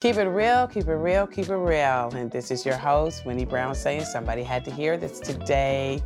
Keep it real, keep it real, keep it real. And this is your host, Winnie Brown, saying somebody had to hear this today.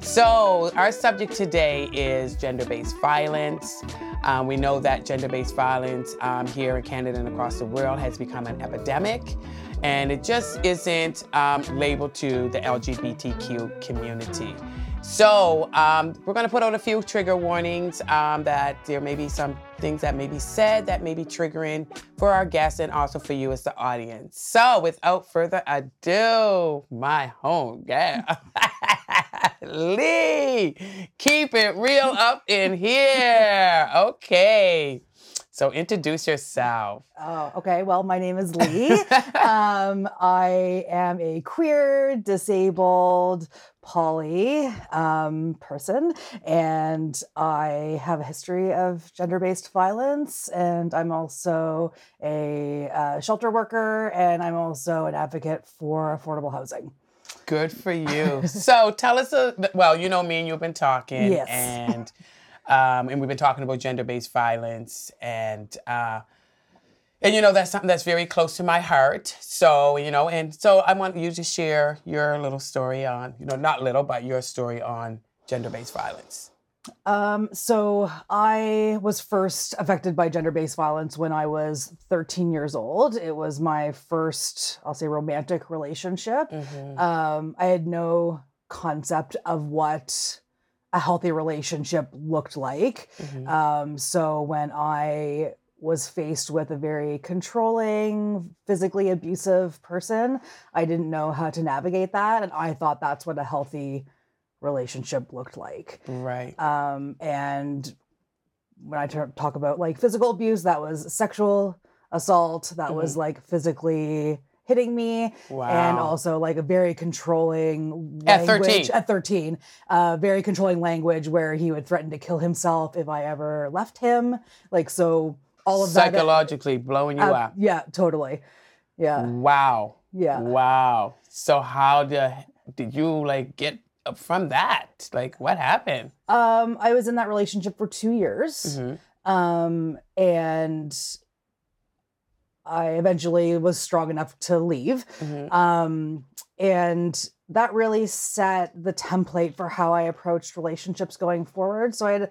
So, our subject today is gender based violence. Um, we know that gender based violence um, here in Canada and across the world has become an epidemic, and it just isn't um, labeled to the LGBTQ community. So um, we're going to put out a few trigger warnings um, that there may be some things that may be said that may be triggering for our guests and also for you as the audience. So without further ado, my home gal, Lee, keep it real up in here. Okay. So introduce yourself. Oh, okay. Well, my name is Lee. um, I am a queer, disabled, poly um, person, and I have a history of gender based violence. And I'm also a uh, shelter worker, and I'm also an advocate for affordable housing. Good for you. so tell us a well, you know me and you've been talking, yes. and um, and we've been talking about gender-based violence, and uh, and you know that's something that's very close to my heart. So you know, and so I want you to share your little story on, you know, not little, but your story on gender-based violence. Um, so I was first affected by gender-based violence when I was 13 years old. It was my first, I'll say, romantic relationship. Mm-hmm. Um, I had no concept of what a healthy relationship looked like. Mm-hmm. Um, so when I was faced with a very controlling, physically abusive person, I didn't know how to navigate that. And I thought that's what a healthy relationship looked like. Right. Um, and when I talk about like physical abuse, that was sexual assault, that mm-hmm. was like physically hitting me wow. and also like a very controlling language at 13 at 13 uh, very controlling language where he would threaten to kill himself if i ever left him like so all of that psychologically blowing you uh, up yeah totally. Yeah. Wow. Yeah. Wow. So how did did you like get from that? Like what happened? Um i was in that relationship for two years. Mm-hmm. um and I eventually was strong enough to leave. Mm-hmm. Um, and that really set the template for how I approached relationships going forward. So I had,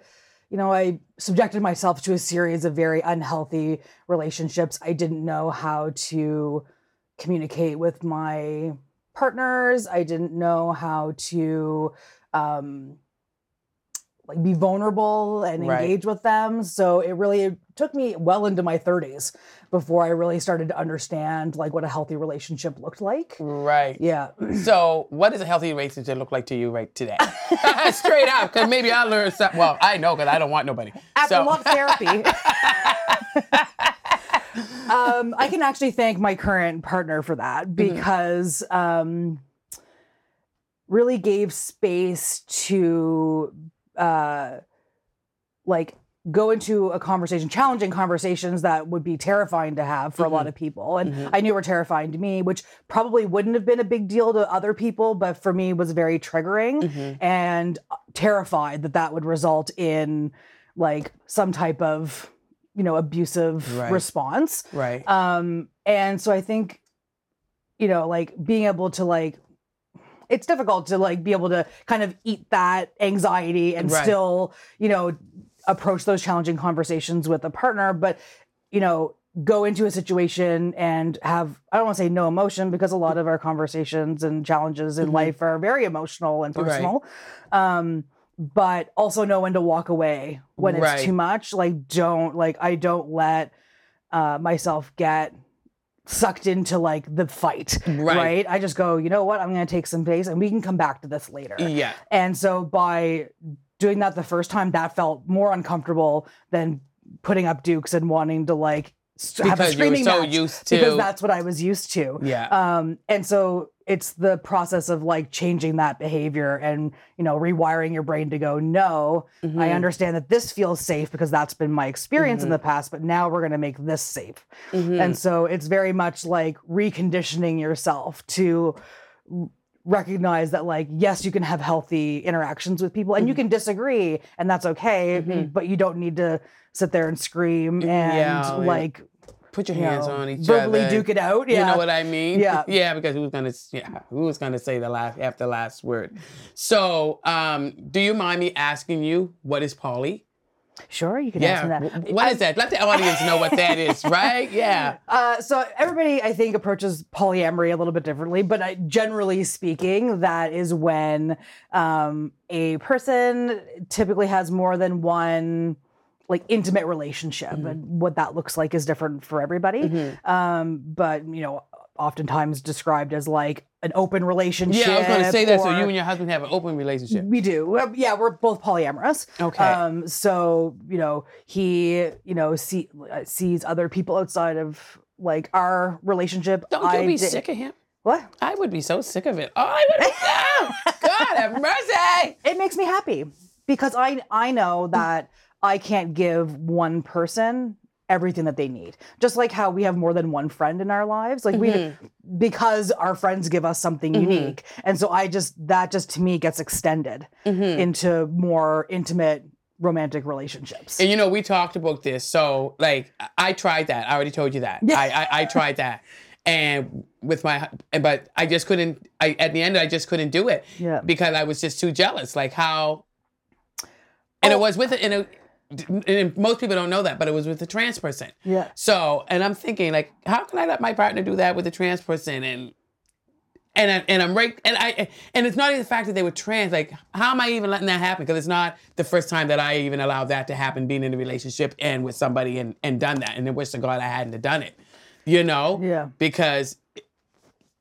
you know, I subjected myself to a series of very unhealthy relationships. I didn't know how to communicate with my partners. I didn't know how to um, like be vulnerable and engage right. with them. So it really it took me well into my 30s before I really started to understand like what a healthy relationship looked like. Right. Yeah. So what does a healthy relationship look like to you right today? Straight up, because maybe I learned something. Well, I know because I don't want nobody. After so. of therapy. um, I can actually thank my current partner for that mm-hmm. because mm-hmm. um, really gave space to uh, like go into a conversation, challenging conversations that would be terrifying to have for mm-hmm. a lot mm-hmm. of people. And mm-hmm. I knew were terrifying to me, which probably wouldn't have been a big deal to other people, but for me was very triggering mm-hmm. and terrified that that would result in like some type of, you know, abusive right. response. Right. Um, and so I think, you know, like being able to like it's difficult to like be able to kind of eat that anxiety and right. still, you know, approach those challenging conversations with a partner, but you know, go into a situation and have I don't want to say no emotion because a lot of our conversations and challenges in mm-hmm. life are very emotional and personal. Right. Um, but also know when to walk away when right. it's too much. Like don't like I don't let uh, myself get sucked into like the fight, right. right? I just go, you know what? I'm going to take some space and we can come back to this later. Yeah. And so by doing that the first time, that felt more uncomfortable than putting up dukes and wanting to like have because a screaming so match used to because that's what I was used to. Yeah. Um, and so it's the process of like changing that behavior and you know rewiring your brain to go no mm-hmm. i understand that this feels safe because that's been my experience mm-hmm. in the past but now we're going to make this safe mm-hmm. and so it's very much like reconditioning yourself to recognize that like yes you can have healthy interactions with people and you mm-hmm. can disagree and that's okay mm-hmm. but you don't need to sit there and scream and yeah, like put your you hands know, on each other. verbally other. duke it out. Yeah. You know what I mean? Yeah. Yeah, because who's gonna yeah, who's gonna say the last after last word? So, um, do you mind me asking you what is poly? Sure, you can ask Yeah. me that. wh- What is that? Let the audience know what that is, right? Yeah. Uh, so everybody, I think, approaches polyamory a little bit differently, but I, generally speaking, that is when um, a person typically has more than one like intimate relationship, Mm-hmm. and what that looks like is different for everybody. Um, but you know, oftentimes described as like an open relationship. Yeah, I was gonna say that. So you and your husband have an open relationship. we do. Yeah, we're both polyamorous. Okay. Um, so you know, he you know see, uh, sees other people outside of like our relationship. Don't you I be sick of him? What? I would be so sick of it. Oh, I would. God have mercy. It makes me happy because I I know that I can't give one person everything that they need. Just like how we have more than one friend in our lives, like we mm-hmm. because our friends give us something mm-hmm. unique, and so I just that just to me gets extended mm-hmm. into more intimate romantic relationships. And you know, we talked about this. So, like, I- tried that. I already told you that. Yeah. I, I I tried that, and with my, but I just couldn't. I at the end, I just couldn't do it. Yeah. Because I was just too jealous. Like how, and it Oh. was with it. in it, and most people don't know that, but it was with a trans person. Yeah. So, and I'm thinking, like, how can I let my partner do that with a trans person? And and I, and I'm right, and I and it's not even the fact that they were trans. Like, how am I even letting that happen? Because it's not the first time that I even allowed that to happen, being in a relationship and with somebody and and done that. And I wish to God I hadn't have done it. You know? Yeah. Because eh,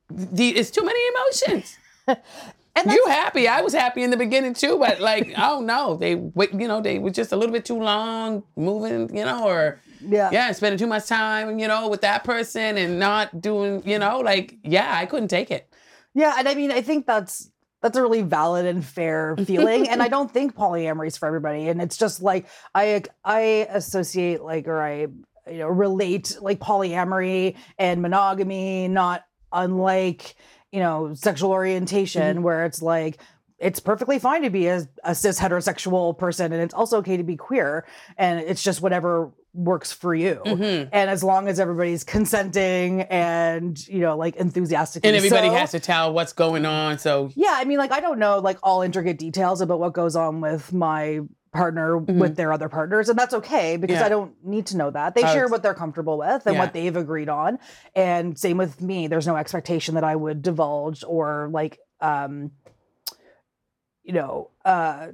the it's too many emotions. And You happy? I was happy in the beginning too, but like, oh no, they wait. You know, they were just a little bit too long moving. You know, or Yeah. yeah, spending too much time. You know, with that person and not doing. You know, like yeah, I couldn't take it. Yeah, and I mean, I think that's that's a really valid and fair feeling, and I don't think polyamory is for everybody. And it's just like I I associate like or I you know relate like polyamory and monogamy, not unlike you know sexual orientation, where it's like it's perfectly fine to be a, a cis heterosexual person, and it's also okay to be queer, and it's just whatever works for you. Mm-hmm. And as long as everybody's consenting and you know like enthusiastic, And everybody so, has to tell what's going on. So yeah, I mean, like I don't know like all intricate details about what goes on with my partner with their other partners, and that's okay because Mm-hmm. Yeah. I don't need to know that. They Oh, share what they're comfortable with and Yeah. what they've agreed on, and same with me. There's no expectation that I would divulge or like, um, you know, uh,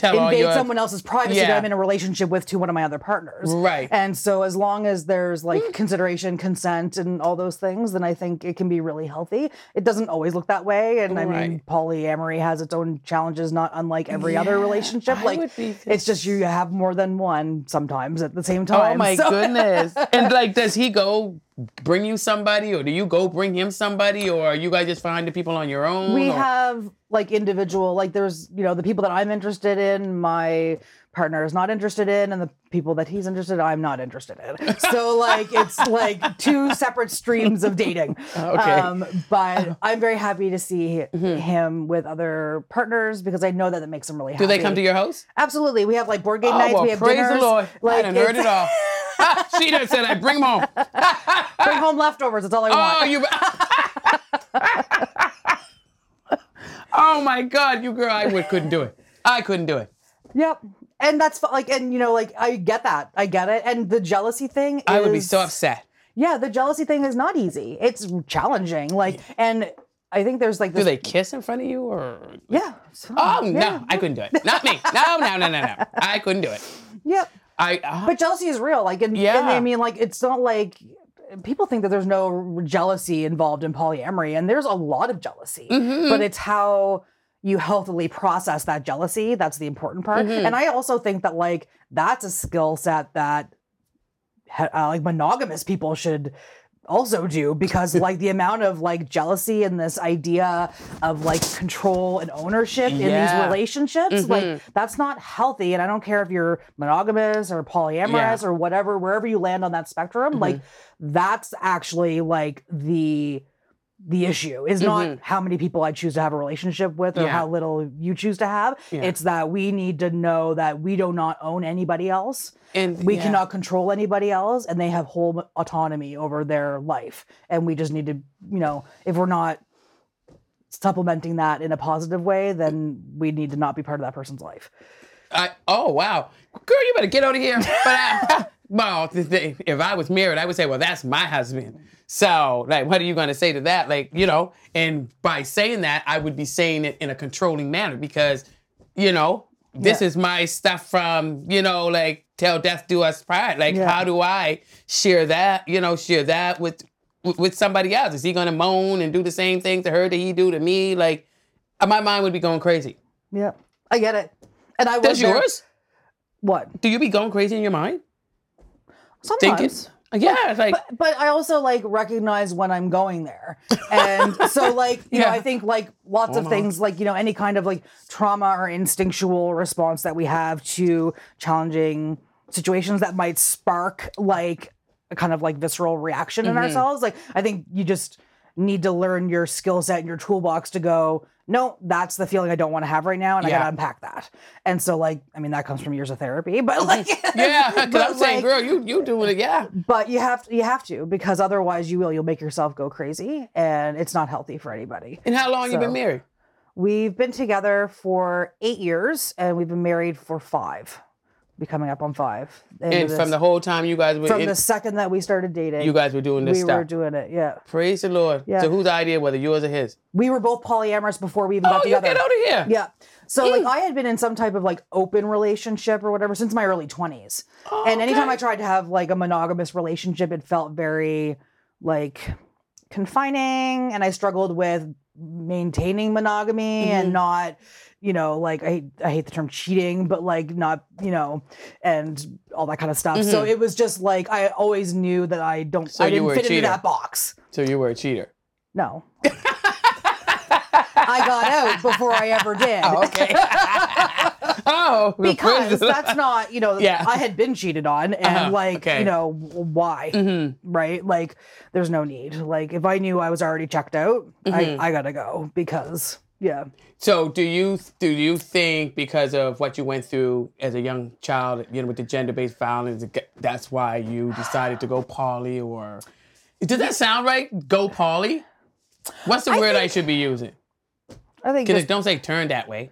tell invade your someone else's privacy that I'm in a relationship with to one of my other partners. right. And so, as long as there's like Mm. consideration, consent, and all those things, then I think it can be really healthy. It doesn't always look that way. And I mean, Right. polyamory has its own challenges, not unlike every other relationship. I like, it's just you have more than one sometimes at the same time. Oh my So- goodness! and like, does he go bring you somebody, or do you go bring him somebody, or are you guys just finding people on your own? we or- have like individual, like there's, you know, the people that I'm interested in, my partner is not interested in, and the people that he's interested in, I'm not interested in. So like it's like two separate streams of dating. Okay. Um, but I'm very happy to see him with other partners because I know that it makes him really happy. Do they come to your house? Absolutely. We have like board game Oh, nights. well, we have praise dinners. the Lord! I Like done heard it all. she done said, "I bring them home." Bring home leftovers. That's all I want. Oh, you. oh my God, you girl! I would, couldn't do it. I couldn't do it. Yep. And that's like, and you know, like I get that. I get it. And the jealousy thing is, I would be so upset. Yeah, the jealousy thing is not easy. It's challenging. Like, and I think there's like This, Do they kiss in front of you, or? Yeah. so- Oh yeah, no, I couldn't do it. Not me. No, no, no, no, no. I couldn't do it. Yep. I. Uh, But jealousy is real. Like, and, Yeah. and I mean, like, it's not like people think that there's no jealousy involved in polyamory, and there's a lot of jealousy. Mm-hmm. But it's how you healthily process that jealousy that's the important part. Mm-hmm. And I also think that like that's a skill set that uh, like monogamous people should also do because like the amount of like jealousy and this idea of like control and ownership in these Yeah. Mm-hmm. relationships like that's not healthy and i don't care if you're monogamous or polyamorous Yeah. Mm-hmm. or whatever wherever you land on that spectrum like that's actually like the the issue is not how many people I choose to have a relationship with or Mm-hmm. Yeah. how little you choose to have. Yeah. It's that we need to know that we do not own anybody else. And We yeah. cannot control anybody else and they have whole autonomy over their life. And we just need to, you know, if we're not supplementing that in a positive way, then we need to not be part of that person's life. I, oh wow, girl, you better get out of here. But I, well, if I was married, I would say, well, that's my husband. So, like, what are you going to say to that? Like, you know, and by saying that, I would be saying it in a controlling manner because, you know, this Yeah. is my stuff from, you know, like till death do us part. Like, Yeah. how do I share that? You know, share that with with- with somebody else? Is he going to moan and do the same thing to her that he do to me? Like, uh, my mind would be going crazy. Yeah. I get it. And I was Does yours? What? Do you be going crazy in your mind? Sometimes. Yeah, it's like but but I also like recognize when I'm going there, and so like you know I think like lots of Uh-huh. things like you know any kind of like trauma or instinctual response that we have to challenging situations that might spark like a kind of like visceral reaction in Mhm. ourselves. Like I think you just need to learn your skill set and your toolbox to go. No, that's the feeling I don't want to have right now, and I gotta unpack that. And so, like, I mean, that comes from years of therapy, but mm-hmm. like, yeah, because but, I'm saying, girl, you you doing it, yeah. but you have to you have to because otherwise you will you'll make yourself go crazy and it's not healthy for anybody And how long you been married? we've been together for eight years and we've been married for five be coming up on five And from the whole time you guys were from in, the second that we started dating you guys were doing this we stuff. were doing it yeah Praise the Lord. Yeah. So whose idea, whether yours or his? we were both polyamorous before we even Oh, got you together get out of here. yeah so like Mm. i had been in some type of like open relationship or whatever since my early 20s Oh, and anytime okay. I tried to have like a monogamous relationship, it felt very like confining, and I struggled with maintaining monogamy Mhm. and not, you know, like I hate, I hate the term cheating, but like not, you know, and all that kind of stuff. So it was just like I always knew that I don't, Mm-hmm. So I didn't fit into that box. So you were a cheater. No. I got out before I ever did. Oh, okay. oh, because that's not you know Yeah. i had been cheated on and Uh-huh, like okay. you know why Mhm. right like there's no need like if i knew i was already checked out Mhm. I, I gotta go because yeah So do you do you think because of what you went through as a young child, you know, with the gender-based violence, that's why you decided to go poly, or does that sound right? Go poly. What's the I word I should be using? i think Because don't say turn that way.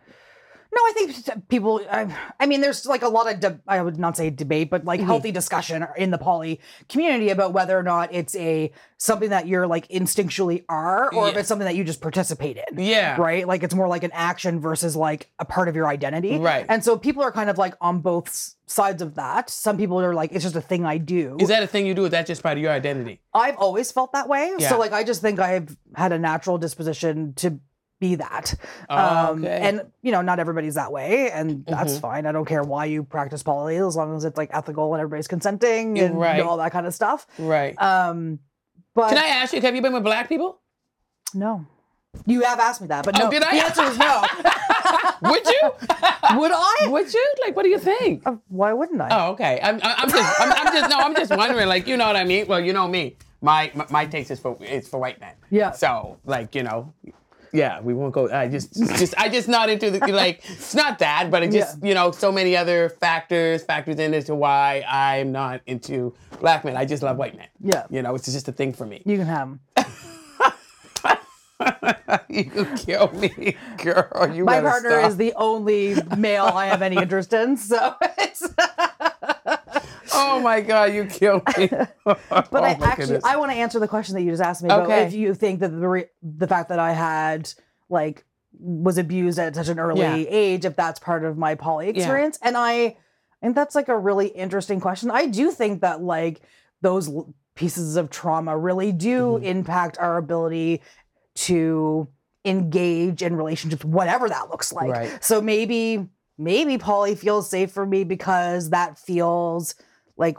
No i think people I, I mean there's like a lot of de- i would not say debate but Mm-hmm. like healthy discussion in the poly community about whether or not it's a something that you're like instinctually are or if it's something that you just participate in Yeah. right? Like it's more like an action versus like a part of your identity. Right. And so people are kind of like on both sides of that. Some people are like, it's just a thing I do. Is that a thing you do? Is that just part of your identity? I've always felt that way. Yeah. So like I just think I've had a natural disposition to be that. Oh, Um, okay. and you know, not everybody's that way, and that's Mhm. fine. I don't care why you practice poly as long as it's like ethical and everybody's consenting and you know, all that kind of stuff. Right. Um, but Can I ask you? Have you been with black people? no. You have asked me that, but Oh, no. did I? The answer is no. Would you? Would I? Would you? Like, what do you think? Uh, Why wouldn't I? Oh, okay. I'm, I'm I'm just, I'm, I'm just, no, I'm just wondering. Like, you know what I mean? Well, you know me. My, my, my taste is for, it's for white men. Yeah. So, like, you know, yeah, we won't go. I just, just, I just not into the like. It's not that, but it just, you know, so many other factors, factors in as to why I'm not into black men. I just love white men. Yeah. You know, it's just a thing for me. You can have 'em. you could kill me, girl. You My partner stop. is the only male I have any interest in, so it's. Oh my god, you killed me. But but I actually, I want to answer the question that you just asked me about Okay. if you think that the re- the fact that I had like was abused at such an early Yeah. age, if that's part of my poly experience, and I, and that's like a really interesting question. I do think that like those l- pieces of trauma really do Mhm. impact our ability to engage in relationships, whatever that looks like. Right. So maybe maybe poly feels safe for me because that feels like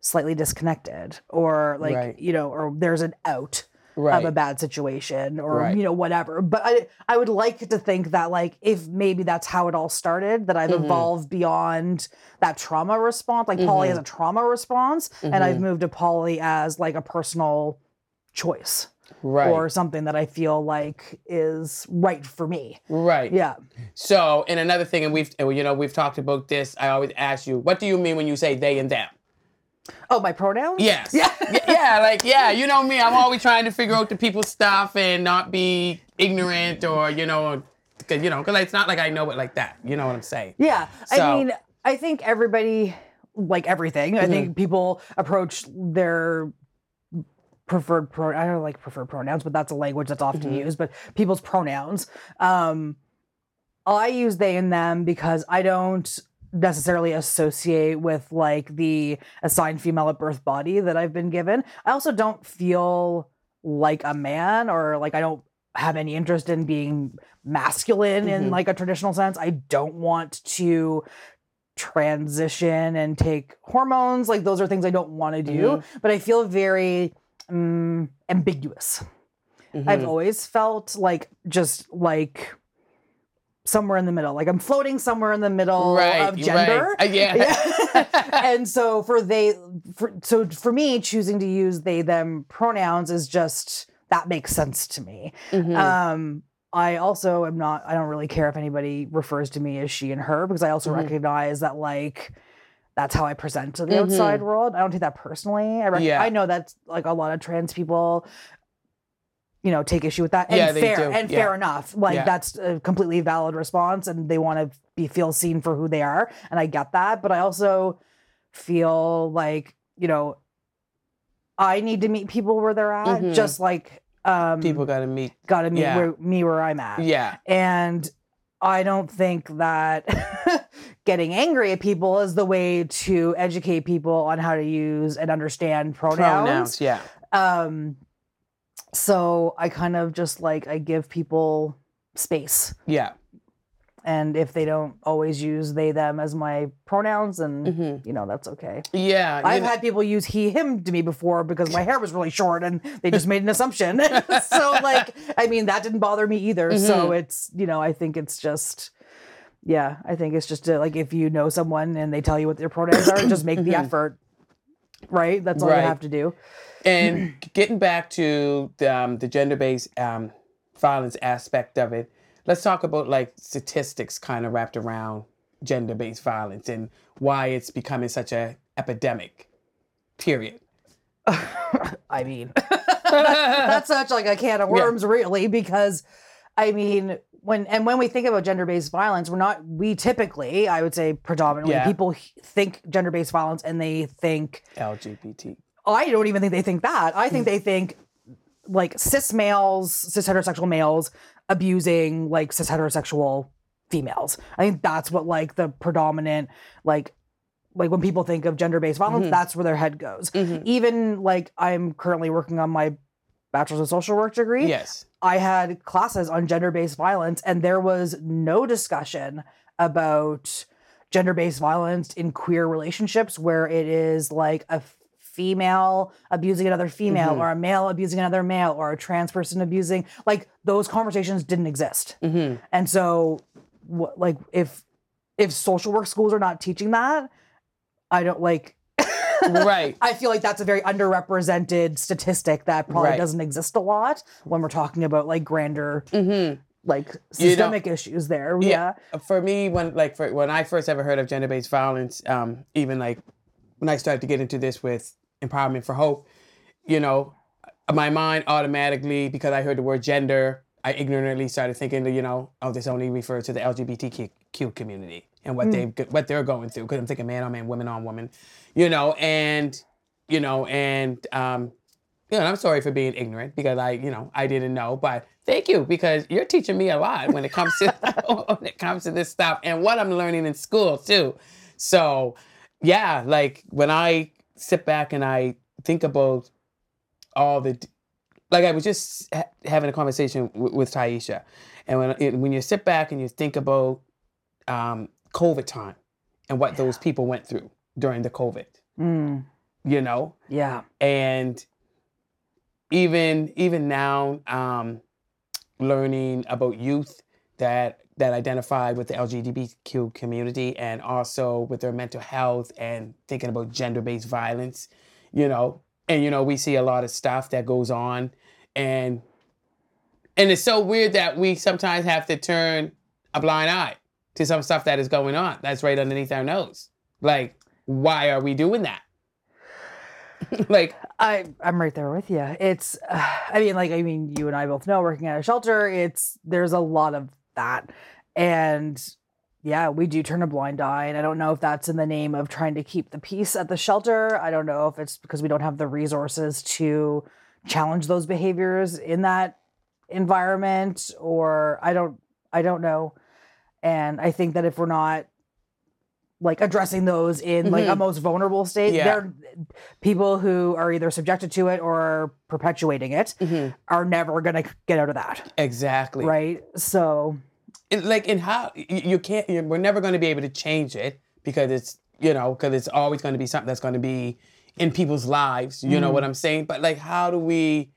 slightly disconnected or like Right. you know or there's an out right. of a bad situation or Right. you know whatever but i i would like to think that like if maybe that's how it all started that i've Mhm. evolved beyond that trauma response like poly Mhm. as a trauma response and Mm-hmm. i've moved to poly as like a personal choice Right. or something that I feel like is right for me. right. Yeah. So, and another thing, and we've, you know, we've talked about this. I always ask you, what do you mean when you say they and them? Oh, my pronouns? Yes. Yeah. Yeah, like, yeah, you know me. I'm always trying to figure out the people's stuff and not be ignorant or, you know, because, you know, because it's not like I know it like that. You know what I'm saying? Yeah. So- I mean, I think everybody, like everything, I Mm-hmm. think people approach their preferred pro I don't like preferred pronouns, but that's a language that's often Mhm. used, but people's pronouns. Um I use they and them because I don't necessarily associate with like the assigned female at birth body that I've been given. I also don't feel like a man or like I don't have any interest in being masculine in Mhm. like a traditional sense. I don't want to transition and take hormones. Like those are things I don't want to do, but I feel very um, ambiguous. I've Mhm. always felt like just like somewhere in the middle. Like I'm floating somewhere in the middle right. of gender. Right. Uh, yeah. Yeah. and so for they for, so for me choosing to use they them pronouns is just that makes sense to me. Mhm. Um I also am not I don't really care if anybody refers to me as she and her because I also Mhm. recognize that like that's how I present to the Mhm. outside world. I don't take that personally. I rec- Yeah. I know that's like a lot of trans people you know take issue with that and Yeah, they fair do. and Yeah. fair enough like Yeah. that's a completely valid response and they want to be feel seen for who they are and i get that but i also feel like you know i need to meet people where they're at Mhm. just like um People got to meet. gotta meet where, me where i'm at Yeah. and I don't think that getting angry at people is the way to educate people on how to use and understand pronouns. Pronouns. Yeah. Um, so I kind of just like I give people space, Yeah. and if they don't always use they them as my pronouns, and Mhm. you know that's okay. Yeah. I've had people use he him to me before because my hair was really short and they just made an assumption. so like I mean that didn't bother me either. So Mhm. it's you know I think it's just yeah I think it's just uh like if you know someone and they tell you what their pronouns are, just make the Mhm. effort. Right, that's all Right. you have to do. and getting back to the, um, the gender-based um, violence aspect of it let's talk about like statistics kind of wrapped around gender-based violence and why it's becoming such a epidemic period I mean, that's such like a can of Yeah. worms, really, because I mean, when and when we think about gender-based violence, we're not we typically, I would say, predominantly Yeah. people think gender-based violence and they think lgbt I don't even think they think that. I Hmm. think they think like cis males, cis heterosexual males abusing like cis heterosexual females. I think that's what like the predominant like like when people think of gender-based violence, Mhm. that's where their head goes. Mhm. Even like I'm currently working on my bachelor's of social work degree. yes I had classes on gender-based violence and there was no discussion about gender-based violence in queer relationships where it is like a female abusing another female Mhm. or a male abusing another male or a trans person abusing like those conversations didn't exist hmm and so what like if if social work schools are not teaching that i don't like right I feel like that's a very underrepresented statistic that probably Right. doesn't exist a lot when we're talking about like grander hmm like You know- systemic issues there. Yeah. Yeah. for me when like for, when i first ever heard of gender-based violence um even like when i started to get into this with empowerment for hope you know my mind automatically because i heard the word gender i ignorantly started thinking that you know oh this only refers to the lgbtq community and what they what they're going through because i'm thinking man on man women on women you know and you know and um you know, I'm sorry for being ignorant because I, you know, I didn't know, but thank you because you're teaching me a lot when it comes to when it comes to this stuff and what I'm learning in school too. So, yeah, like when I sit back and I think about all the, like I was just ha- having a conversation w- with Tyiesha, and when it, when you sit back and you think about um, COVID time and what those people went through during the COVID, Mm, you know, yeah. and even even now um learning about youth that that identify with the lgbtq community and also with their mental health and thinking about gender-based violence you know and you know we see a lot of stuff that goes on. And and it's so weird that we sometimes have to turn a blind eye to some stuff that is going on that's right underneath our nose. Like why are we doing that? Like I I'm right there with you. It's uh, I mean like I mean you and I both know working at a shelter it's there's a lot of that. And yeah, we do turn a blind eye and I don't know if that's in the name of trying to keep the peace at the shelter. I don't know if it's because we don't have the resources to challenge those behaviors in that environment or I don't I don't know. And I think that if we're not like addressing those in like a Mhm. most vulnerable state, Yeah. they're people who are either subjected to it or perpetuating it mhm, are never gonna get out of that. exactly Right. So And, like and how you, you can't you we're never going to be able to change it because it's you know because it's always going to be something that's going to be in people's lives you know Mhm. what i'm saying but like how do we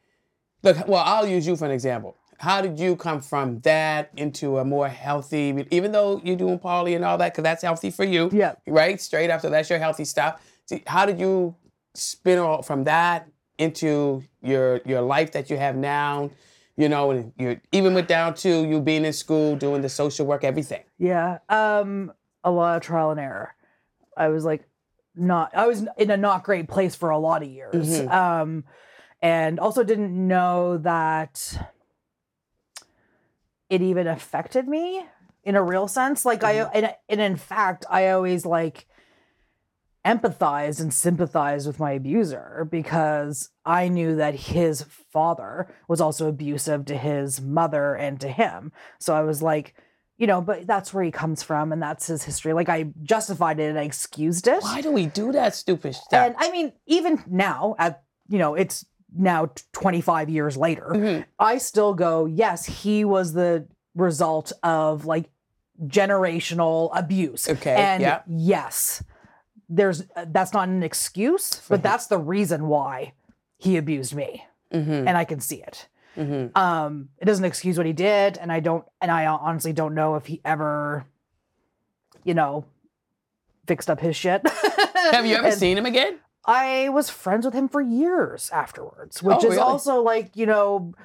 look well i'll use you for an example how did you come from that into a more healthy even though you're doing poly and all that because that's healthy for you yeah. right straight up so that's your healthy stuff See, how did you spin off from that into your your life that you have now you know and you're even with down to you being in school doing the social work everything Yeah. Um a lot of trial and error. I was like not I was in a not great place for a lot of years. Mhm. Um and also didn't know that it even affected me in a real sense. Like I and, and in fact I always like empathize and sympathize with my abuser because I knew that his father was also abusive to his mother and to him. So I was like, you know, but that's where he comes from and that's his history. Like I justified it and I excused it. why do we do that stupid stuff And I mean, even now, at you know, it's now 25 years later, Mhm. I still go, yes, he was the result of like generational abuse. Okay, And yeah. yes, there's that's not an excuse, For but him. that's the reason why he abused me. Mhm. And I can see it. Mhm. Um, it doesn't excuse what he did, and I don't and I honestly don't know if he ever, you know, fixed up his shit. have you ever And- seen him again I was friends with him for years afterwards, which Oh, is also like, you know,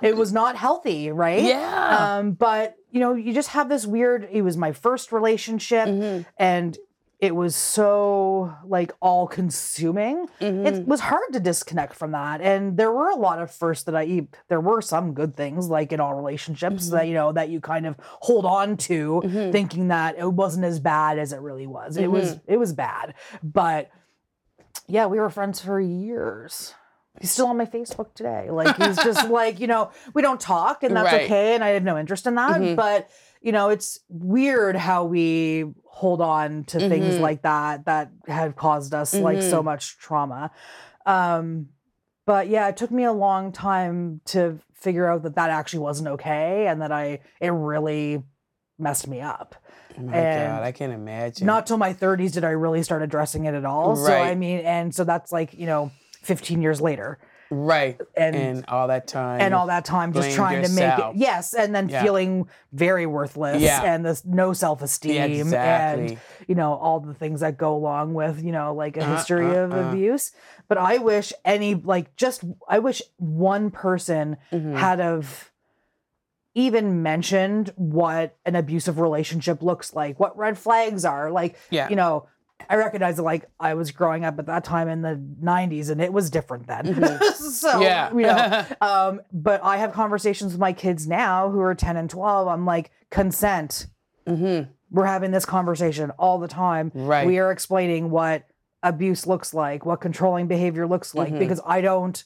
it was not healthy, right? yeah Um, but you know, you just have this weird, it was my first relationship Mhm. and it was so like all consuming. Mhm. It was hard to disconnect from that. And there were a lot of firsts that I e, there were some good things like in all relationships Mhm. that, you know, that you kind of hold on to Mhm. thinking that it wasn't as bad as it really was. It was it was bad. But yeah, we were friends for years. He's still on my Facebook today. Like he's just like, you know, we don't talk and that's Right. okay. And I have no interest in that. Mhm. But, you know, it's weird how we hold on to things Mhm. like that that have caused us like so Mhm. much trauma. Um, but yeah, it took me a long time to figure out that that actually wasn't okay and that I, it really messed me up. Oh my and god i can't imagine Not till my 30s did I really start addressing it at all. Right. So I mean, and so that's like you know, 15 years later, right and and, all that time And all that time just trying to make it yes, and then Yeah. feeling very worthless Yeah. and this no self esteem yeah, exactly and you know all the things that go along with you know like a Uh, history uh, of uh. abuse. But I wish any like just I wish one person Mhm. had of even mentioned what an abusive relationship looks like, what red flags are. Like, yeah you know, I recognize that like I was growing up at that time in the 90s and it was different then. Mhm. so, yeah you know, um, but I have conversations with my kids now who are 10 and 12. I'm like, consent. Mhm. We're having this conversation all the time. right We are explaining what abuse looks like, what controlling behavior looks like, Mhm. because I don't,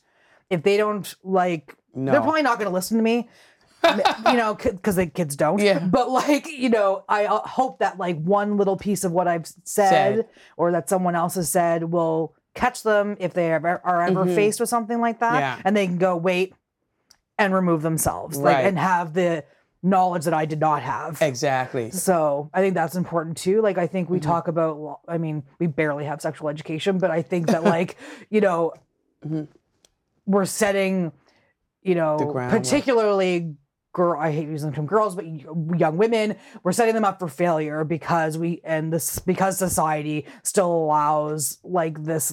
if they don't like no they're probably not going to listen to me you know because the kids don't Yeah. but like you know i uh, hope that like one little piece of what i've said, Said. or that someone else has said will catch them if they ever, are ever Mhm. faced with something like that Yeah. and they can go wait and remove themselves like Right. and have the knowledge that i did not have exactly so I think that's important too. Like I think we Mhm. talk about. I mean, we barely have sexual education, but I think that like you know, Mhm. we're setting, you know, particularly girl. I hate using the term girls, but young women. We're setting them up for failure because we and this because society still allows like this.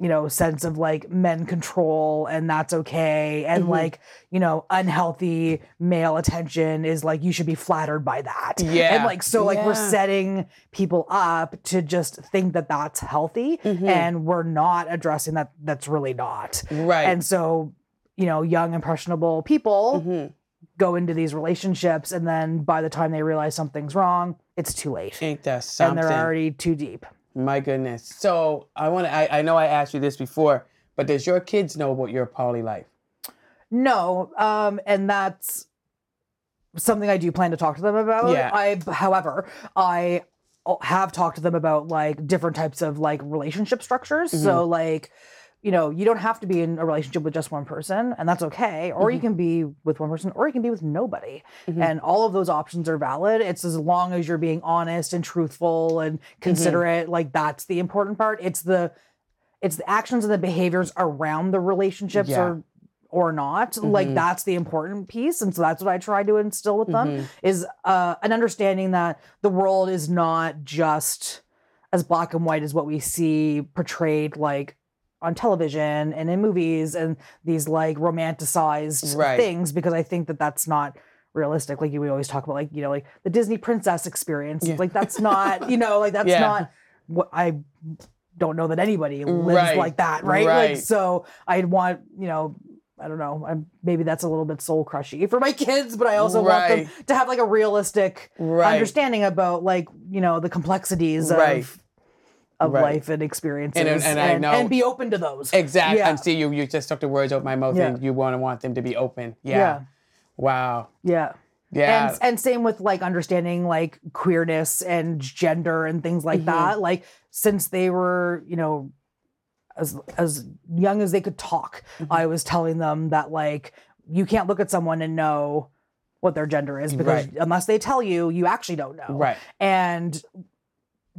you know sense of like men control and that's okay and Mhm. like you know unhealthy male attention is like you should be flattered by that Yeah. and like so like we're setting people up to just think that that's healthy Mhm. and we're not addressing that that's really not right. and so you know young impressionable people Mhm. Go into these relationships and then by the time they realize something's wrong it's too late Ain't that and they're already too deep My goodness. So I want to. I, I know I asked you this before, but does your kids know about your poly life? no um and that's something i do plan to talk to them about Yeah. i however i have talked to them about like different types of like relationship structures so Mm-hmm. like you know you don't have to be in a relationship with just one person and that's okay or Mm-hmm. you can be with one person or you can be with nobody Mhm. and all of those options are valid it's as long as you're being honest and truthful and Mm-hmm. considerate like that's the important part it's the it's the actions and the behaviors around the relationships Yeah. or or not like Mhm. that's the important piece and so that's what i try to instill with them Mhm. is uh, an understanding that the world is not just as black and white as what we see portrayed like on television and in movies and these like romanticized Right. things because i think that that's not realistic like we always talk about like you know like the disney princess experience Yeah. like that's not you know like that's Yeah. not what i don't know that anybody lives Right. like that right? Right. like so i'd want you know I don't know. I'm, maybe that's a little bit soul crushy for my kids, but I also want them to have like a realistic Right. understanding about like you know the complexities Right. of of Right. life and experiences, And- and I know- and be open to those. Exactly. Yeah. And see, you you just took the words out my mouth, Yeah. and you want to want them to be open. Yeah. yeah, Wow. yeah. Yeah. And and same with like understanding like queerness and gender and things like Mhm. that. Like since they were you know as as young as they could talk, Mhm. I was telling them that like you can't look at someone and know what their gender is because Right. unless they tell you, you actually don't know. right. and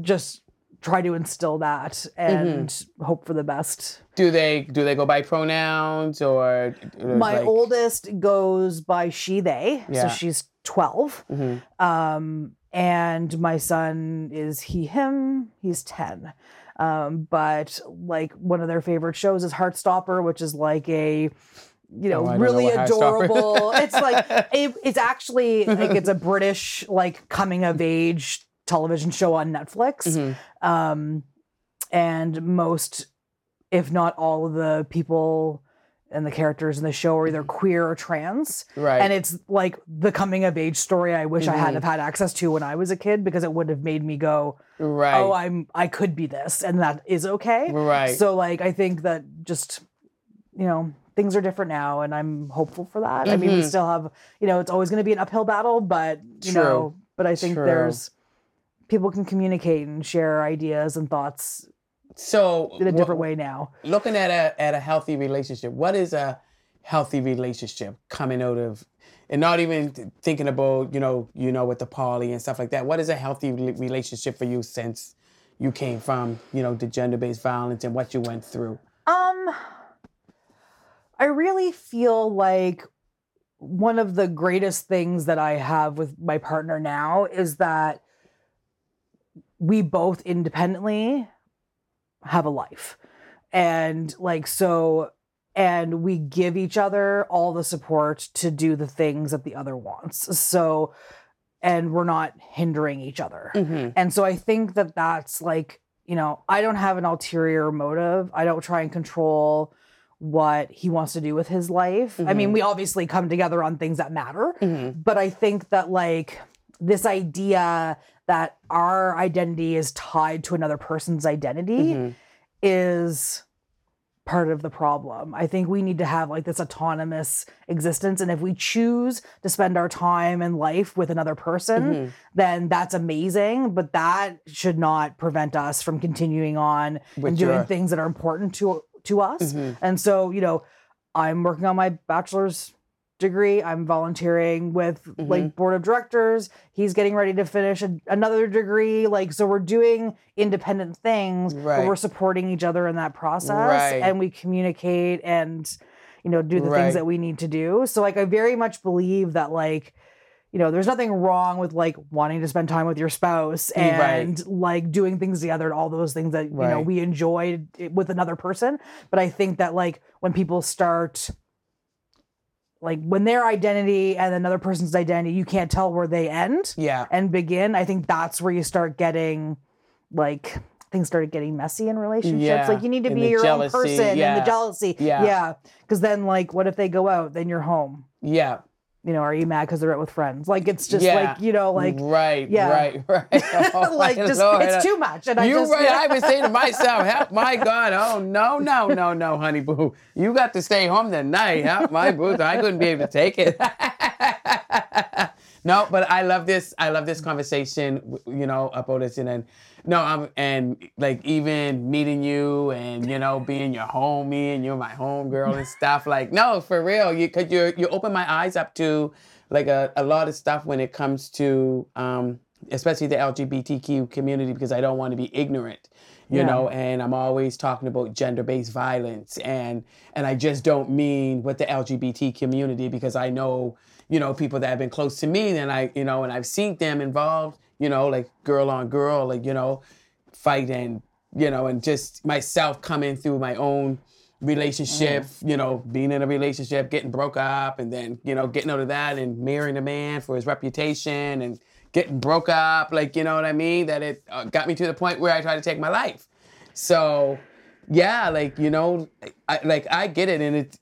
just try to instill that Mm-hmm. and hope for the best. Do they do they go by pronouns or My like- oldest goes by she they, Yeah. so she's 12. Mhm. Um and my son is he him, he's 10. Um but like one of their favorite shows is Heartstopper, which is like a you know, Oh, don't know really adorable. it's like it, it's actually like it's a British like coming of age television show on Netflix. Mhm. um, and most, if not all of the people and the characters in the show are either queer or trans, Right. and it's like the coming of age story I wish I had Mhm. have had access to when I was a kid because it would have made me go, right. oh, I'm I could be this, and that is okay. right. So like I think that just you know things are different now, and I'm hopeful for that. I mean, we Mhm. still have you know it's always going to be an uphill battle, but you True. know, but I think True. there's people can communicate and share ideas and thoughts so in a different way now. looking at a at a healthy relationship, what is a healthy relationship coming out of and not even thinking about, you know, you know, with the poly and stuff like that. What is a healthy re- relationship for you since you came from, you know, the gender-based violence and what you went through? Um, I really feel like one of the greatest things that I have with my partner now is that we both independently have a life. And like, so, and we give each other all the support to do the things that the other wants. So, and we're not hindering each other. Mm-hmm. And so I think that that's like, you know, I don't have an ulterior motive. I don't try and control what he wants to do with his life. I mean, Mhm. we obviously come together on things that matter, Mm-hmm. but I think that like this idea that our identity is tied to another person's identity Mm-hmm. is part of the problem. I think we need to have like this autonomous existence. And if we choose to spend our time and life with another person, Mhm. then that's amazing. But that should not prevent us from continuing on With and doing your- things that are important to to us. Mhm. And so, you know, I'm working on my bachelor's degree. I'm volunteering with Mm-hmm. like board of directors. He's getting ready to finish a, another degree. Like, so we're doing independent things, Right. but we're supporting each other in that process, Right. and we communicate and you know do the Right. things that we need to do. So, like, I very much believe that like you know, there's nothing wrong with like wanting to spend time with your spouse and like doing things together and all those things that, you know, we enjoy with another person. But I think that like when people start like when their identity and another person's identity, you can't tell where they end Yeah. and begin. I think that's where you start getting like things started getting messy in relationships. Yeah, Like you need to and be your jealousy, own person and the jealousy. Yeah. Yeah. Cause then like what if they go out? Then you're home. Yeah. You know, are you mad because they're out with friends? Like it's just Yeah. like, you know, like right, yeah. right, right. Oh, like just Lord. it's too much. And I You're just right. yeah. I've been saying to myself, help my God, oh no, no, no, no, honey boo. You got to stay home tonight. Help my boo. I couldn't be able to take it. No, but I love this. I love this conversation, you know, about this and then no, I'm and like even meeting you and you know being your homie and you're my homegirl and stuff. Like no, for real, you cause you you open my eyes up to like a, a lot of stuff when it comes to um, especially the LGBTQ community because I don't want to be ignorant, you Yeah. know, and I'm always talking about gender-based violence and and I just don't mean with the LGBT community because I know, you know, people that have been close to me and I, you know, and I've seen them involved, you know, like girl on girl, like, you know, fight and, you know, and just myself coming through my own relationship, you know, being in a relationship, getting broke up, and then, you know, getting out of that and marrying a man for his reputation and getting broke up, like, you know what I mean? That it uh, got me to the point where I tried to take my life. So, yeah, like, you know, I, like, I get it. And it's,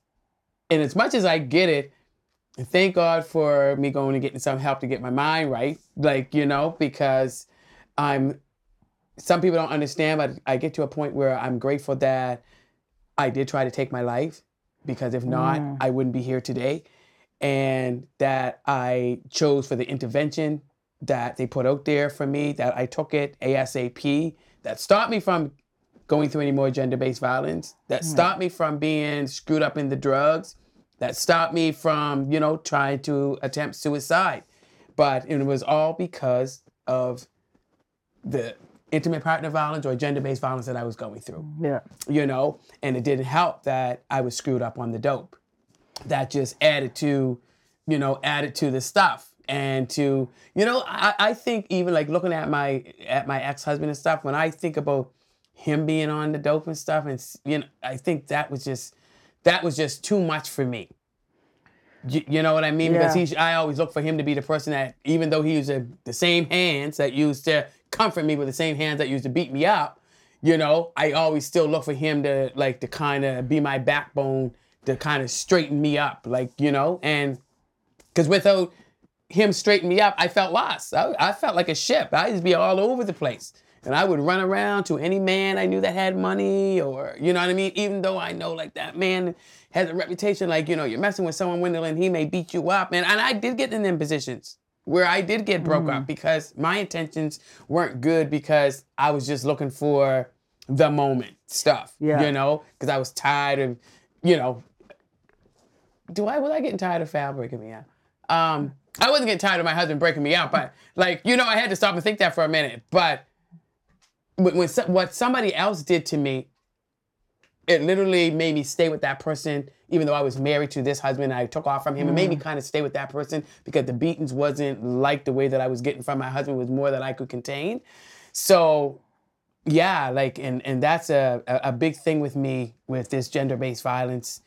and as much as I get it, thank God for me going and getting some help to get my mind right. Like, you know, because I'm, some people don't understand, but I get to a point where I'm grateful that I did try to take my life because if not, Mm. I wouldn't be here today. And that I chose for the intervention that they put out there for me, that I took it ASAP, that stopped me from going through any more gender based violence, that stopped me from being screwed up in the drugs, that stopped me from, you know, trying to attempt suicide. But it was all because of the intimate partner violence or gender based violence that I was going through mm, yeah. you know, and it didn't help that I was screwed up on the dope. That just added to, you know, added to the stuff. And to, you know, I, I think even like looking at my at my ex-husband and stuff, when I think about him being on the dope and stuff, and you know, I think that was just that was just too much for me. You, you know what I mean? Because Yeah. he, I always look for him to be the person that, even though he used the, the same hands that used to comfort me with the same hands that used to beat me up, you know, I always still look for him to like to kind of be my backbone to kind of straighten me up, like you know, and because without him straightening me up, I felt lost. I, I felt like a ship. I used to be all over the place. And I would run around to any man I knew that had money or, you know what I mean? Even though I know like that man has a reputation, like, you know, you're messing with someone, Wendell, and he may beat you up. And, and I did get in them positions where I did get broke up because my intentions weren't good because I was just looking for the moment stuff, Yeah. you know, because I was tired of, you know, do I was I getting tired of Fal breaking me out? Um, I wasn't getting tired of my husband breaking me out, but like you know, I had to stop and think that for a minute. But when, when so- what somebody else did to me, it literally made me stay with that person, even though I was married to this husband. I took off from him. It made me kind of stay with that person because the beatings wasn't like the way that I was getting from my husband. Was more that I could contain. So yeah, like and and that's a a, a big thing with me with this gender based violence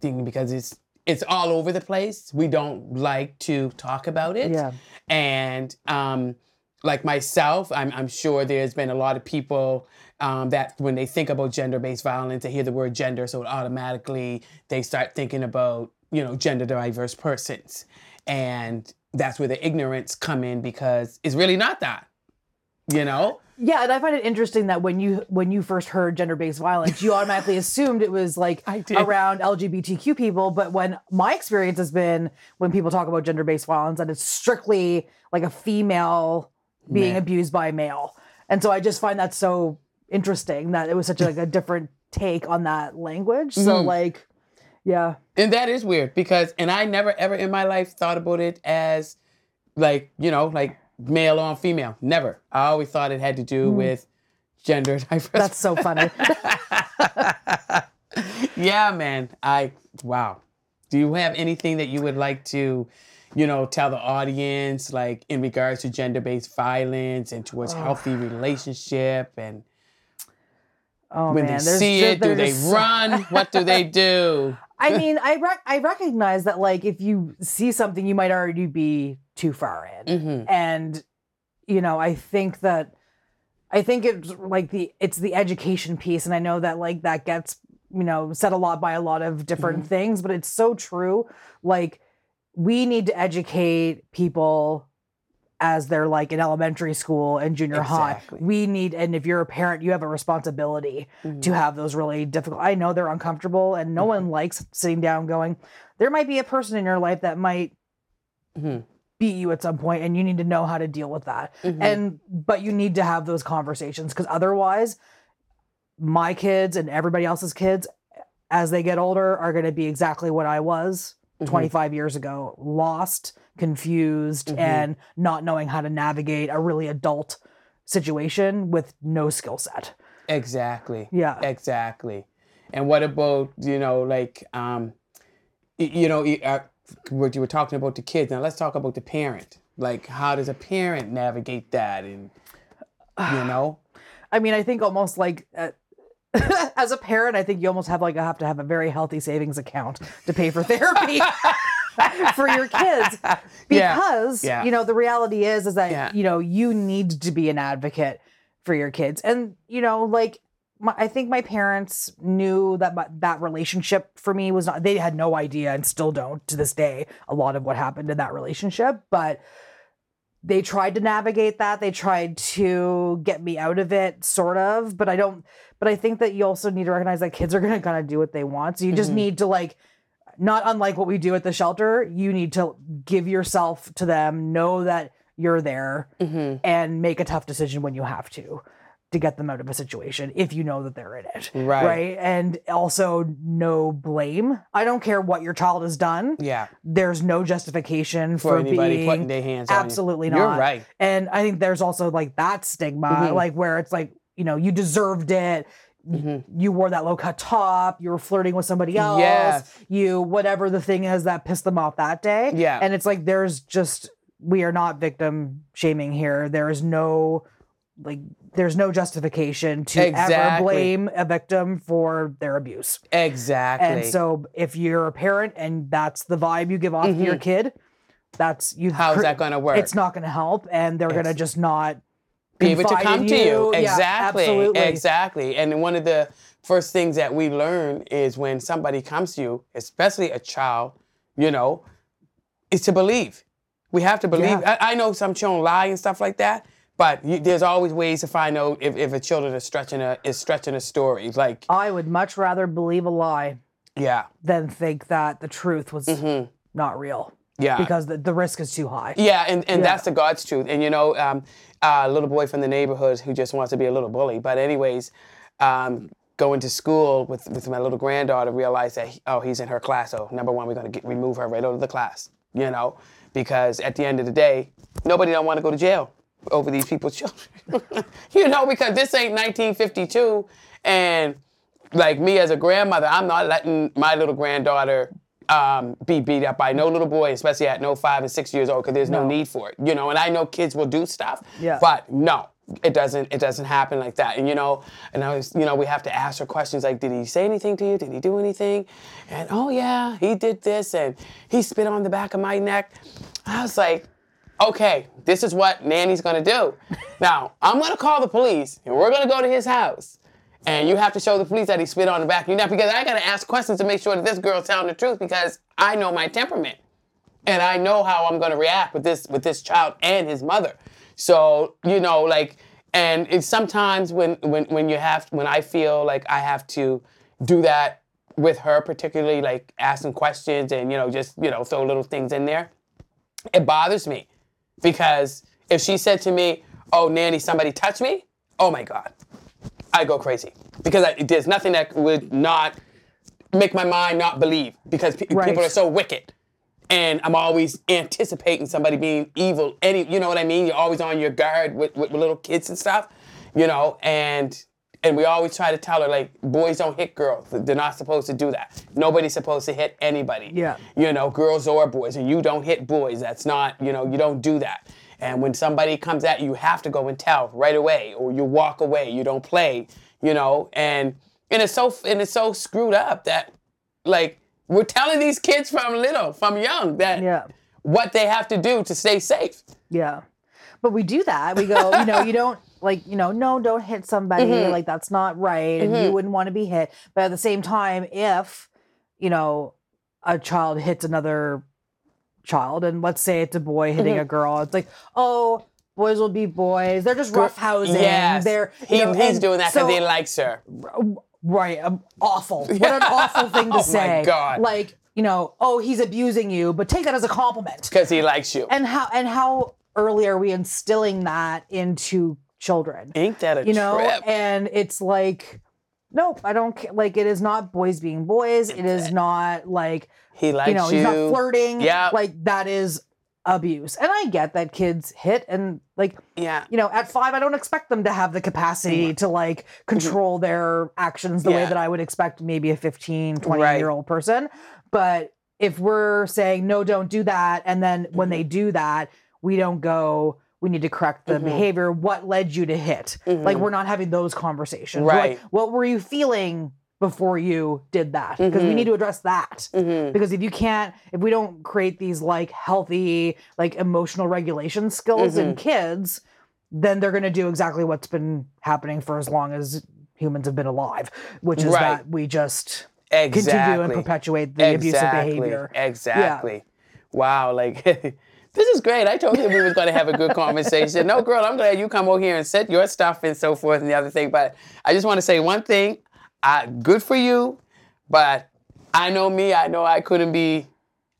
thing because it's it's all over the place. We don't like to talk about it. Yeah. And um, like myself, I'm, I'm sure there's been a lot of people um, that when they think about gender-based violence, they hear the word gender, so automatically they start thinking about you know gender diverse persons, and that's where the ignorance come in because it's really not that. You know? Yeah, and I find it interesting that when you when you first heard gender-based violence, you automatically assumed it was like around LGBTQ people. But when my experience has been when people talk about gender-based violence, that it's strictly like a female being Man. abused by a male. And so I just find that so interesting that it was such like a different take on that language. So Mhm. like, yeah, And that is weird because, and I never ever in my life thought about it as like, you know, like male on female. Never. I always thought it had to do with gender diverse. that's so funny. yeah, man. I, wow. Do you have anything that you would like to you know, tell the audience, like in regards to gender based violence and towards healthy relationship and Oh when man, they there's see it, do they run? what do they do? I mean, I rec- I recognize that like if you see something, you might already be too far in, hmm and you know, I think that I think it's like the it's the education piece, and I know that like that gets you know said a lot by a lot of different Mm-hmm. things, but it's so true. Like we need to educate people as they're like in elementary school and junior Exactly. high. We need, and if you're a parent, you have a responsibility Mm-hmm. to have those really difficult. I know they're uncomfortable, and no one likes sitting down going. There might be a person in your life that might Mhm. beat you at some point, and you need to know how to deal with that. Mhm. And but you need to have those conversations because otherwise, my kids and everybody else's kids, as they get older, are going to be exactly what I was Mhm. 25 years ago lost, confused, Mhm. and not knowing how to navigate a really adult situation with no skill set. Exactly. Yeah. Exactly. And what about you know like um, you know uh, what you were talking about the kids. Now let's talk about the parent. Like how does a parent navigate that and you know? I mean, I think almost like uh, as a parent, I think you almost have like have to have a very healthy savings account to pay for therapy for your kids Yeah. because Yeah. you know the reality is is that Yeah. you know you need to be an advocate for your kids, and you know like. My, I think my parents knew that my, that relationship for me was not. They had no idea, and still don't to this day. A lot of what happened in that relationship, but they tried to navigate that. They tried to get me out of it sort of but i don't but i think that you also need to recognize that kids are going to kind of do what they want. So you just Mhm. need to like not unlike what we do at the shelter you need to give yourself to them know that you're there hmm and make a tough decision when you have to to get them out of a situation if you know that they're in it Right. right and also no blame i don't care what your child has done Yeah. there's no justification For, for, anybody being putting their hands on you. absolutely You're not. right. And I think there's also like that stigma, Mhm. like where it's like, you know, you deserved it. Mhm. You wore that low cut top. You were flirting with somebody else. Yes. You, whatever the thing is that pissed them off that day. Yeah. And it's like, there's just, we are not victim shaming here. There is no, like, there's no justification to ever blame a victim for their abuse. Exactly. And so if you're a parent and that's the vibe you give off to your kid, that's you. Mm-hmm. how's that going to work? It's not going to help, and they're going to just not be able to come to you. Yeah, Exactly. absolutely. Exactly. And one of the first things that we learn is when somebody comes to you, especially a child, you know, is to believe. We have to believe. Yeah. I, I know some children lie and stuff like that, but you, there's always ways to find out if, if a children is stretching a is stretching a story. Like, I would much rather believe a lie yeah, than think that the truth was Mhm. not real yeah. because the, the risk is too high. Yeah, and, and Yeah. that's the God's truth. And you know, um, a little boy from the neighborhood who just wants to be a little bully. But anyways, um, going to school with, with my little granddaughter, realized that he- oh he's in her class. So number one, we're gonna get, remove her right out of the class. You know, because at the end of the day, nobody don't want to go to jail over these people's children. you know, because this ain't 1952, and like me as a grandmother, I'm not letting my little granddaughter um, be beat up by no little boy, especially at no five and six years old, because there's no. No. need for it. You know, and I know kids will do stuff, Yeah. but no, it doesn't. It doesn't happen like that. And you know, and I was, you know, we have to ask her questions like, did he say anything to you? Did he do anything? And oh yeah, he did this, and he spit on the back of my neck. I was like, okay, this is what Nanny's gonna do. Now, I'm gonna call the police and we're gonna go to his house. And you have to show the police that he spit on the back of your neck because I gotta ask questions to make sure that this girl's telling the truth because I know my temperament. And I know how I'm gonna react with this with this child and his mother. So, you know, like and it's sometimes when when when you have when I feel like I have to do that with her, particularly like asking questions and you know, just, you know, throw little things in there it bothers me because if she said to me, "Oh, nanny, somebody touched me," oh my god, I go crazy because I, there's nothing that would not make my mind not believe because pe- Right. people are so wicked, and I'm always anticipating somebody being evil. Any, you know what I mean? You're always on your guard with, with, little kids and stuff, you know, and And we always try to tell her, like, boys don't hit girls. They're not supposed to do that. Nobody's supposed to hit anybody. Yeah. You know, girls or boys. And you don't hit boys. That's not, you know, you don't do that. And when somebody comes at you, you have to go and tell right away, or you walk away. You don't play, you know. And and it's so and it's so screwed up that, like, we're telling these kids from little, from young, that Yeah. what they have to do to stay safe. Yeah. But we do that. We go, you know, you don't like, you know, no, don't hit somebody. Mm-hmm. Like that's not right. And you wouldn't want to be hit. But at the same time, if, you know, a child hits another child, and let's say it's a boy hitting Mm-hmm. a girl, it's like, oh, boys will be boys. They're just roughhousing. Yes. They're He, know, he's doing that because so- he likes her. Right. Um, awful. What an awful thing to Oh my say. God. Like, you know, oh, he's abusing you, but take that as a compliment. Because he likes you. And how and how early are we instilling that into children? Ain't that a You know, trip? and it's like, nope, I don't ca- like. It is not boys being boys. It is not like he likes you know, he's not flirting. Yeah. like that is abuse. And I get that kids hit and like Yeah. you know, at five, I don't expect them to have the capacity to like control their actions the way Mm-hmm. That I would expect maybe a 15, 20 Right. year old person. But if we're saying, no, don't do that, and then when Mm-hmm. they do that, we don't go, we need to correct the Mm-hmm. behavior. What led you to hit? Like, we're not having those conversations. We're like, Right. what were you feeling before you did that? Because we need to address that Mm-hmm. because if you can't if we don't create these like healthy like emotional regulation skills Mm-hmm. in kids then they're going to do exactly what's been happening for as long as humans have been alive which is Right. that we just Exactly. continue and perpetuate the abusive Exactly. behavior Exactly. Wow. Like, this is great. I told you we was going to have a good conversation. No, girl, I'm glad you come over here and set your stuff and so forth and the other thing. But I just want to say one thing. I, good for you. But I know me. I know I couldn't be.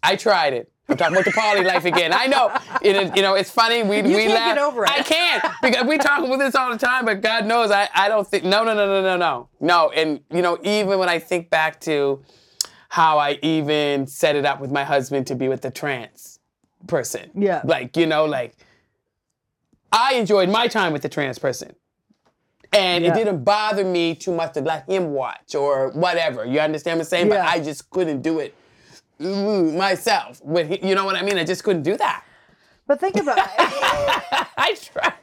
I tried it. I'm talking about the poly life again. I know. It you know, it's funny. We we can't laugh. get over it. I can't because we talk about this all the time. But God knows, I I don't think. No, no, no, no, no, no, no. And you know, even when I think back to how I even set it up with my husband to be with the trans person. Yeah. Like, you know, like I enjoyed my time with the trans person. And Yeah. it didn't bother me too much to let him watch or whatever. You understand what I'm saying? Yeah. But I just couldn't do it mm, myself. With he- you know what I mean? I just couldn't do that. but think about it I tried.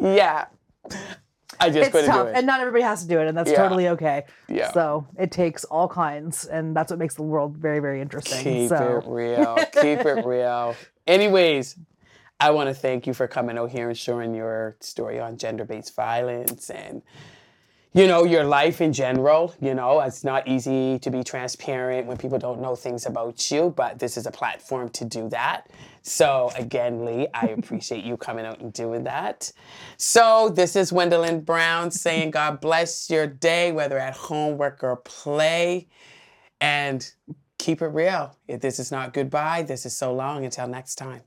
Yeah. I just it's tough and not everybody has to do it and that's Yeah. totally okay Yeah. so it takes all kinds and that's what makes the world very very interesting Keep so it real. Keep it real. Anyways, I want to thank you for coming out here and sharing your story on gender based violence and, you know, your life in general. You know, it's not easy to be transparent when people don't know things about you, but this is a platform to do that. So, again, Lee, I appreciate you coming out and doing that. So, this is Gwendolyn Brown saying, God bless your day, whether at home, work, or play. And keep it real. If this is not goodbye, this is so long. Until next time.